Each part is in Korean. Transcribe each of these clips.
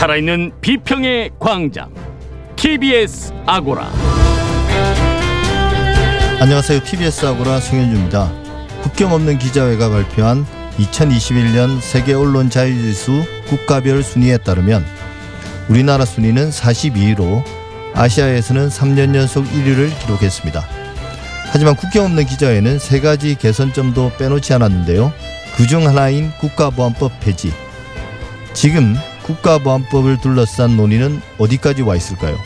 살아있는 비평의 광장 TBS 아고라 안녕하세요. TBS 아고라 송현주입니다. 국경 없는 기자회가 발표한 2021년 세계 언론 자유지수 국가별 순위에 따르면 우리나라 순위는 42위로 아시아에서는 3년 연속 1위를 기록했습니다. 하지만 국경 없는 기자회는 세 가지 개선점도 빼놓지 않았는데요. 그중 하나인 국가보안법 폐지. 지금 국가보안법을 둘러싼 논의는 어디까지 와 있을까요?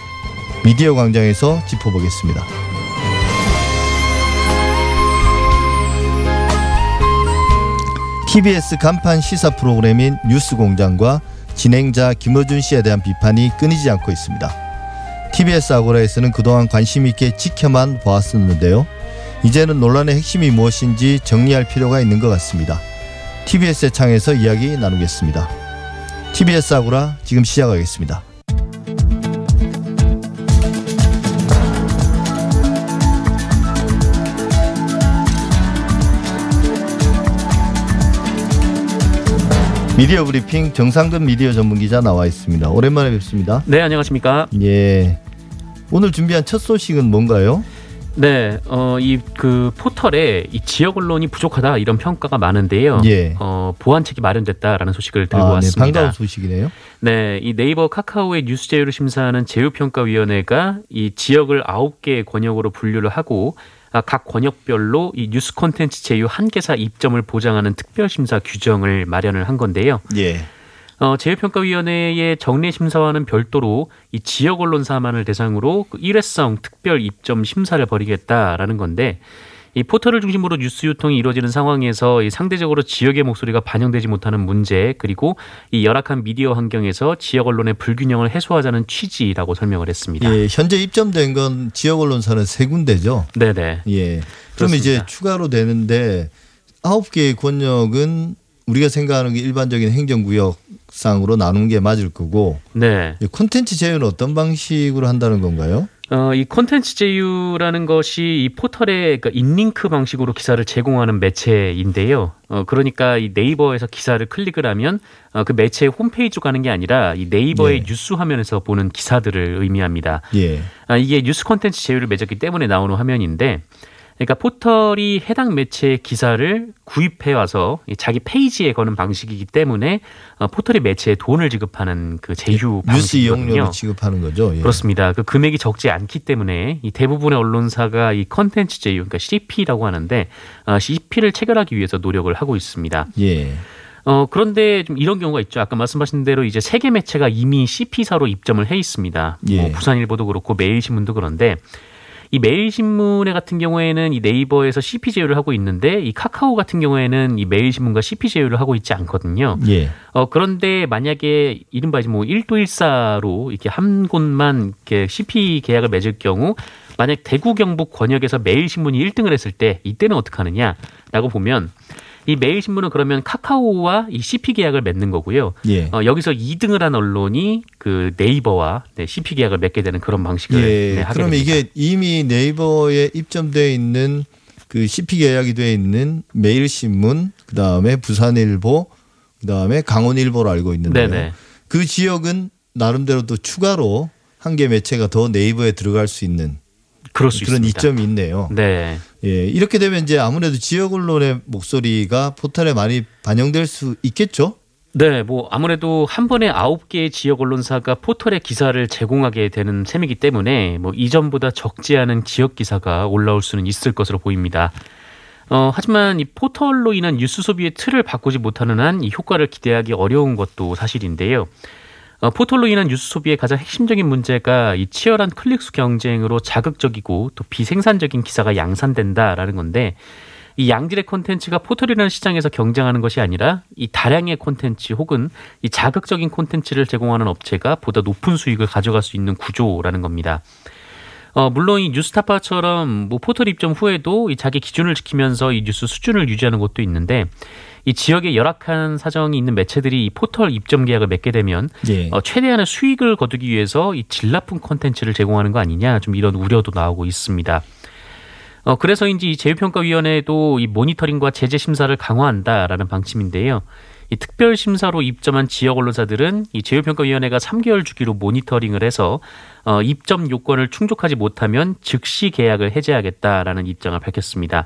미디어 광장에서 짚어보겠습니다. TBS 간판 시사 프로그램인 뉴스 공장과 진행자 김어준 씨에 대한 비판이 끊이지 않고 있습니다. TBS 아고라에서는 그동안 관심 있게 지켜만 보았었는데요. 이제는 논란의 핵심이 무엇인지 정리할 필요가 있는 것 같습니다. TBS의 창에서 이야기 나누겠습니다. TBS 아고라 지금 시작하겠습니다. 미디어 브리핑 정상근 미디어 전문 기자 나와 있습니다. 오랜만에 뵙습니다. 네, 안녕하십니까? 예. 오늘 준비한 첫 소식은 뭔가요? 네, 어, 이 그 포털에 이 지역 언론이 부족하다 이런 평가가 많은데요. 예. 어, 보완책이 마련됐다라는 소식을 들고 아, 네, 왔습니다. 반가운 소식이네요. 네, 이 네이버 카카오의 뉴스 제휴를 심사하는 제휴평가위원회가 이 지역을 아홉 개의 권역으로 분류를 하고 아, 각 권역별로 이 뉴스 콘텐츠 제휴 한 개사 입점을 보장하는 특별 심사 규정을 마련을 한 건데요. 예. 어, 제휴평가위원회의 정례 심사와는 별도로 이 지역 언론사만을 대상으로 그 일회성 특별 입점 심사를 벌이겠다라는 건데 이 포털을 중심으로 뉴스 유통이 이루어지는 상황에서 이 상대적으로 지역의 목소리가 반영되지 못하는 문제 그리고 이 열악한 미디어 환경에서 지역 언론의 불균형을 해소하자는 취지라고 설명을 했습니다. 예, 현재 입점된 건 지역 언론사는 세 군데죠. 네네. 예. 그럼. 이제 추가로 되는데 아홉 개의 권역은 우리가 생각하는 게 일반적인 행정구역상으로 나누는 게 맞을 거고 네. 이 콘텐츠 제휴는 어떤 방식으로 한다는 건가요? 어, 이 콘텐츠 제휴라는 것이 이 포털의 그 inlink 방식으로 기사를 제공하는 매체인데요. 어, 그러니까 이 네이버에서 기사를 클릭을 하면 어, 그 매체의 홈페이지로 가는 게 아니라 이 네이버의 네. 뉴스 화면에서 보는 기사들을 의미합니다. 예. 아, 이게 뉴스 콘텐츠 제휴를 맺었기 때문에 나오는 화면인데 그러니까 포털이 해당 매체의 기사를 구입해 와서 이 자기 페이지에 거는 방식이기 때문에 어, 포털이 매체에 돈을 지급하는 그 제휴 뉴스 방식이거든요. 이용료로 취급하는 거죠. 예. 그렇습니다. 그 금액이 적지 않기 때문에 이 대부분의 언론사가 이 컨텐츠 제휴, 그러니까 CP라고 하는데 어, CP를 체결하기 위해서 노력을 하고 있습니다. 예. 어, 그런데 좀 이런 경우가 있죠. 아까 말씀하신 대로 이제 세계 매체가 이미 CP사로 입점을 해 있습니다. 예. 뭐 부산일보도 그렇고 매일신문도 그런데 이 매일신문의 같은 경우에는 이 네이버에서 CP 제휴를 하고 있는데 이 카카오 같은 경우에는 이 매일신문과 CP 제휴를 하고 있지 않거든요. 예. 어, 그런데 만약에 이른바 이제 뭐 1도 1사로 이렇게 한 곳만 이렇게 CP 계약을 맺을 경우 만약 대구 경북 권역에서 매일신문이 1등을 했을 때 이때는 어떻게 하느냐라고 보면 이 매일신문은 그러면 카카오와 이 CP 계약을 맺는 거고요. 예. 어, 여기서 2등을 한 언론이 그 네이버와 네, CP 계약을 맺게 되는 그런 방식을 예. 네, 하게 그러면 됩니다. 이게 이미 네이버에 입점되어 있는 그 CP 계약이 되어 있는 매일신문, 그 다음에 부산일보, 그 다음에 강원일보로 알고 있는데요. 네네. 그 지역은 나름대로 또 추가로 한 개 매체가 더 네이버에 들어갈 수 있는 그럴 수 그런 있습니다. 이점이 있네요. 네. 예, 이렇게 되면 이제 아무래도 지역 언론의 목소리가 포털에 많이 반영될 수 있겠죠. 네, 뭐 아무래도 한 번에 아홉 개의 지역 언론사가 포털에 기사를 제공하게 되는 셈이기 때문에 뭐 이전보다 적지 않은 지역 기사가 올라올 수는 있을 것으로 보입니다. 어, 하지만 이 포털로 인한 뉴스 소비의 틀을 바꾸지 못하는 한 이 효과를 기대하기 어려운 것도 사실인데요. 어, 포털로 인한 뉴스 소비의 가장 핵심적인 문제가 이 치열한 클릭수 경쟁으로 자극적이고 또 비생산적인 기사가 양산된다라는 건데 이 양질의 콘텐츠가 포털이라는 시장에서 경쟁하는 것이 아니라 이 다량의 콘텐츠 혹은 이 자극적인 콘텐츠를 제공하는 업체가 보다 높은 수익을 가져갈 수 있는 구조라는 겁니다. 어, 물론 이 뉴스타파처럼 뭐 포털 입점 후에도 이 자기 기준을 지키면서 이 뉴스 수준을 유지하는 곳도 있는데 이 지역에 열악한 사정이 있는 매체들이 이 포털 입점 계약을 맺게 되면 예. 어, 최대한의 수익을 거두기 위해서 이 질 나쁜 콘텐츠를 제공하는 거 아니냐 좀 이런 우려도 나오고 있습니다. 어, 그래서인지 이 제휴평가위원회도 이 모니터링과 제재 심사를 강화한다라는 방침인데요. 이이 특별 심사로 입점한 지역 언론사들은 이 제휴평가위원회가 3개월 주기로 모니터링을 해서 어, 입점 요건을 충족하지 못하면 즉시 계약을 해제하겠다라는 입장을 밝혔습니다.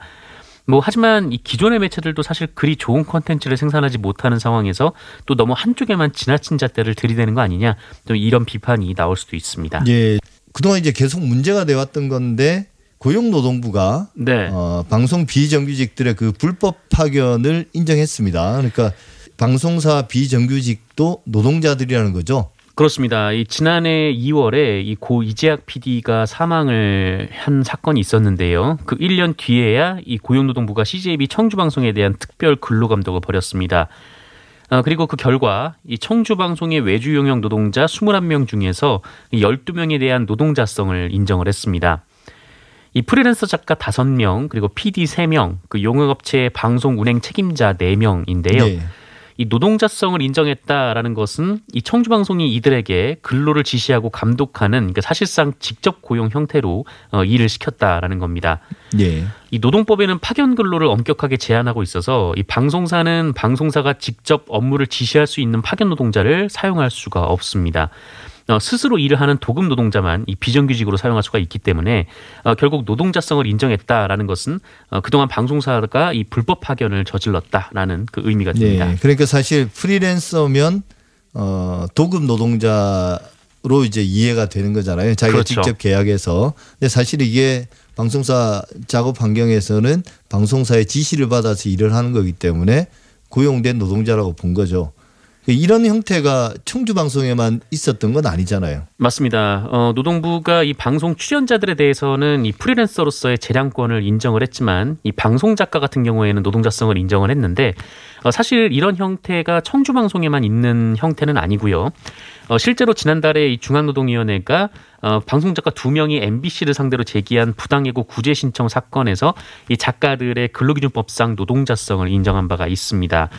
뭐 하지만 이 기존의 매체들도 사실 그리 좋은 컨텐츠를 생산하지 못하는 상황에서 또 너무 한쪽에만 지나친 잣대를 들이대는 거 아니냐 또 이런 비판이 나올 수도 있습니다. 예, 그동안 이제 계속 문제가 돼 왔던 건데 고용노동부가 네. 어, 방송 비정규직들의 그 불법 파견을 인정했습니다. 그러니까 방송사 비정규직도 노동자들이라는 거죠. 그렇습니다. 이 지난해 2월에 이 고 이재학 PD가 사망을 한 사건이 있었는데요. 그 1년 뒤에야 이 고용노동부가 CJB 청주방송에 대한 특별 근로감독을 벌였습니다. 어, 그리고 그 결과 이 청주방송의 외주 용역 노동자 21명 중에서 12명에 대한 노동자성을 인정을 했습니다. 이 프리랜서 작가 5명, 그리고 PD 3명, 그 용역업체 방송 운행 책임자 4명인데요. 예. 이 노동자성을 인정했다라는 것은 이 청주 방송이 이들에게 근로를 지시하고 감독하는 그러니까 사실상 직접 고용 형태로 어, 일을 시켰다라는 겁니다. 예. 이 노동법에는 파견 근로를 엄격하게 제한하고 있어서 이 방송사는 방송사가 직접 업무를 지시할 수 있는 파견 노동자를 사용할 수가 없습니다. 어, 스스로 일을 하는 도급 노동자만 이 비정규직으로 사용할 수가 있기 때문에 어, 결국 노동자성을 인정했다라는 것은 어, 그동안 방송사가 이 불법 파견을 저질렀다라는 그 의미가 됩니다. 예. 그러니까 사실 프리랜서면 어, 도급 노동자로 이제 이해가 되는 거잖아요. 자기가 그렇죠. 직접 계약해서. 근데 사실 이게 방송사 작업 환경에서는 방송사의 지시를 받아서 일을 하는 거기 때문에 고용된 노동자라고 본 거죠. 이런 형태가 청주 방송에만 있었던 건 아니잖아요. 맞습니다. 어, 노동부가 이 방송 출연자들에 대해서는 이 프리랜서로서의 재량권을 인정을 했지만 이 방송 작가 같은 경우에는 노동자성을 인정을 했는데 어, 사실 이런 형태가 청주 방송에만 있는 형태는 아니고요. 어, 실제로 지난달에 이 중앙노동위원회가 어, 방송 작가 두 명이 MBC를 상대로 제기한 부당해고 구제 신청 사건에서 이 작가들의 근로기준법상 노동자성을 인정한 바가 있습니다.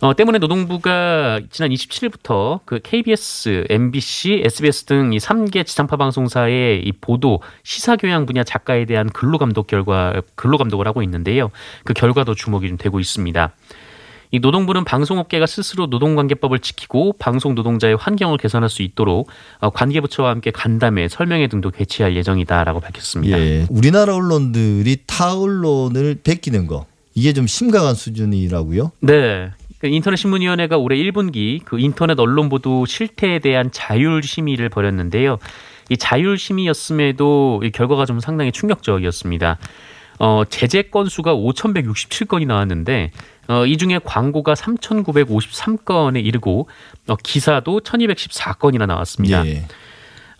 어, 때문에 노동부가 지난 27일부터 그 KBS, MBC, SBS 등 이 3개 지상파 방송사의 이 보도, 시사 교양 분야 작가에 대한 근로 감독 결과 근로 감독을 하고 있는데요. 그 결과도 주목이 좀 되고 있습니다. 이 노동부는 방송업계가 스스로 노동관계법을 지키고 방송 노동자의 환경을 개선할 수 있도록 어, 관계부처와 함께 간담회, 설명회 등도 개최할 예정이다라고 밝혔습니다. 예. 우리나라 언론들이 타 언론을 베끼는 거 이게 좀 심각한 수준이라고요. 네. 그 인터넷 신문위원회가 올해 1분기 그 인터넷 언론 보도 실태에 대한 자율 심의를 벌였는데요. 이 자율 심의였음에도 이 결과가 좀 상당히 충격적이었습니다. 어, 제재 건수가 5,167건이 나왔는데 어, 이 중에 광고가 3,953건에 이르고 어, 기사도 1,214건이나 나왔습니다. 예.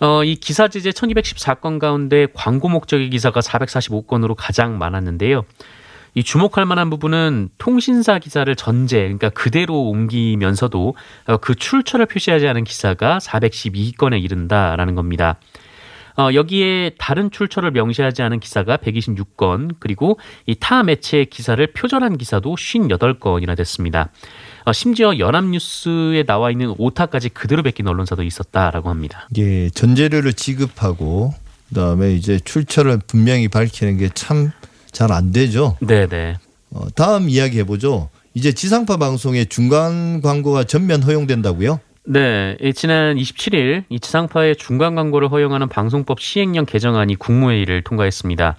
어, 이 기사 제재 1214건 가운데 광고 목적의 기사가 445건으로 가장 많았는데요. 이 주목할 만한 부분은 통신사 기사를 전제, 그러니까 그대로 옮기면서도 어, 그 출처를 표시하지 않은 기사가 412건에 이른다라는 겁니다. 어, 여기에 다른 출처를 명시하지 않은 기사가 126건, 그리고 이 타 매체의 기사를 표절한 기사도 58건이나 됐습니다. 어, 심지어 연합뉴스에 나와 있는 오타까지 그대로 베낀 언론사도 있었다라고 합니다. 예, 전재료를 지급하고 그다음에 이제 출처를 분명히 밝히는 게 참 잘 안 되죠. 네네. 어, 다음 이야기 해보죠. 이제 지상파 방송의 중간 광고가 전면 허용된다고요? 네, 이 지난 27일 이 지상파의 중간 광고를 허용하는 방송법 시행령 개정안이 국무회의를 통과했습니다.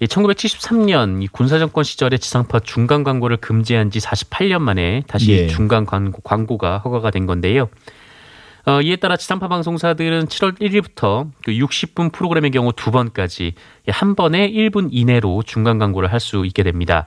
이 1973년 이 군사정권 시절에 지상파 중간 광고를 금지한 지 48년 만에 다시 예. 중간 광고, 광고가 허가가 된 건데요. 어, 이에 따라 지상파 방송사들은 7월 1일부터 그 60분 프로그램의 경우 두 번까지 한 번에 1분 이내로 중간 광고를 할 수 있게 됩니다.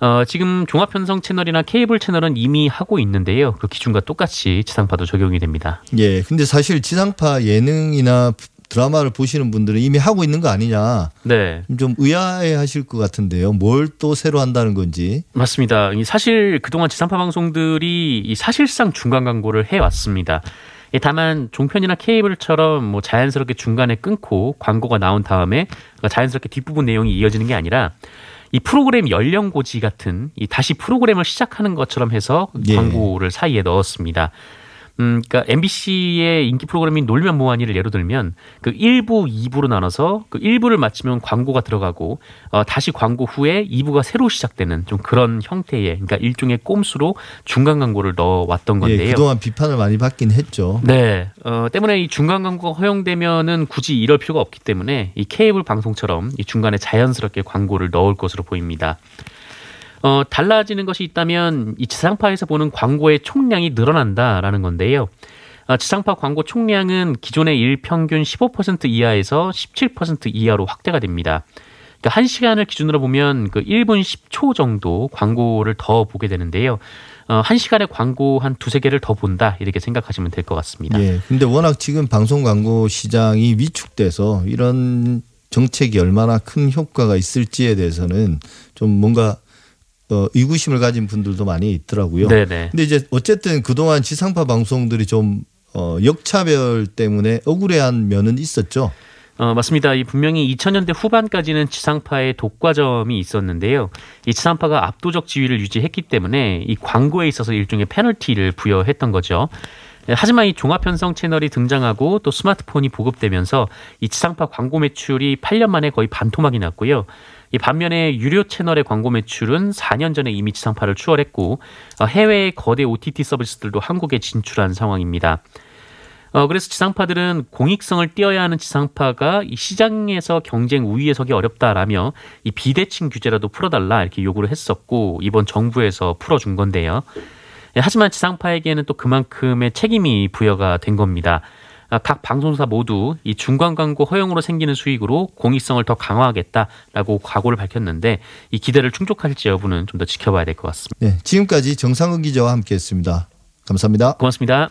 어, 지금 종합편성 채널이나 케이블 채널은 이미 하고 있는데요. 그 기준과 똑같이 지상파도 적용이 됩니다. 예, 근데 사실 지상파 예능이나 드라마를 보시는 분들은 이미 하고 있는 거 아니냐 네, 좀 의아해 하실 것 같은데요. 뭘 또 새로 한다는 건지. 맞습니다. 이 사실 그동안 지상파 방송들이 이 사실상 중간 광고를 해왔습니다. 예, 다만 종편이나 케이블처럼 뭐 자연스럽게 중간에 끊고 광고가 나온 다음에 자연스럽게 뒷부분 내용이 이어지는 게 아니라 이 프로그램 연령 고지 같은 이 다시 프로그램을 시작하는 것처럼 해서 예. 광고를 사이에 넣었습니다. 음, 그러니까 MBC의 인기 프로그램인 놀면 뭐하니를 예로 들면 그 1부, 2부로 나눠서 그 1부를 마치면 광고가 들어가고 어, 다시 광고 후에 2부가 새로 시작되는 좀 그런 형태의 그러니까 일종의 꼼수로 중간 광고를 넣어 왔던 예, 건데요. 그동안 비판을 많이 받긴 했죠. 네, 어, 때문에 이 중간 광고가 허용되면은 굳이 이럴 필요가 없기 때문에 이 케이블 방송처럼 이 중간에 자연스럽게 광고를 넣을 것으로 보입니다. 어, 달라지는 것이 있다면 이 지상파에서 보는 광고의 총량이 늘어난다라는 건데요. 어, 지상파 광고 총량은 기존의 일평균 15% 이하에서 17% 이하로 확대가 됩니다. 그러니까 한 시간을 기준으로 보면 그 1분 10초 정도 광고를 더 보게 되는데요. 어, 한 시간에 광고 한 두세 개를 더 본다 이렇게 생각하시면 될 것 같습니다. 예. 근데 워낙 지금 방송 광고 시장이 위축돼서 이런 정책이 얼마나 큰 효과가 있을지에 대해서는 좀 뭔가 어, 의구심을 가진 분들도 많이 있더라고요. 네네. 근데 이제 어쨌든 그동안 지상파 방송들이 좀 어, 역차별 때문에 억울해한 면은 있었죠. 어, 맞습니다. 이 분명히 2000년대 후반까지는 지상파의 독과점이 있었는데요. 이 지상파가 압도적 지위를 유지했기 때문에 이 광고에 있어서 일종의 페널티를 부여했던 거죠. 예, 하지만 이 종합 편성 채널이 등장하고 또 스마트폰이 보급되면서 이 지상파 광고 매출이 8년 만에 거의 반토막이 났고요. 이 반면에 유료 채널의 광고 매출은 4년 전에 이미 지상파를 추월했고 어, 해외의 거대 OTT 서비스들도 한국에 진출한 상황입니다. 어, 그래서 지상파들은 공익성을 띄어야 하는 지상파가 이 시장에서 경쟁 우위에 서기 어렵다라며 이 비대칭 규제라도 풀어달라 이렇게 요구를 했었고 이번 정부에서 풀어준 건데요. 예, 하지만 지상파에게는 또 그만큼의 책임이 부여가 된 겁니다. 아, 각 방송사 모두 이 중간 광고 허용으로 생기는 수익으로 공익성을 더 강화하겠다라고 각오를 밝혔는데 이 기대를 충족할지 여부는 좀 더 지켜봐야 될 것 같습니다. 네, 지금까지 정상근 기자와 함께했습니다. 감사합니다. 고맙습니다.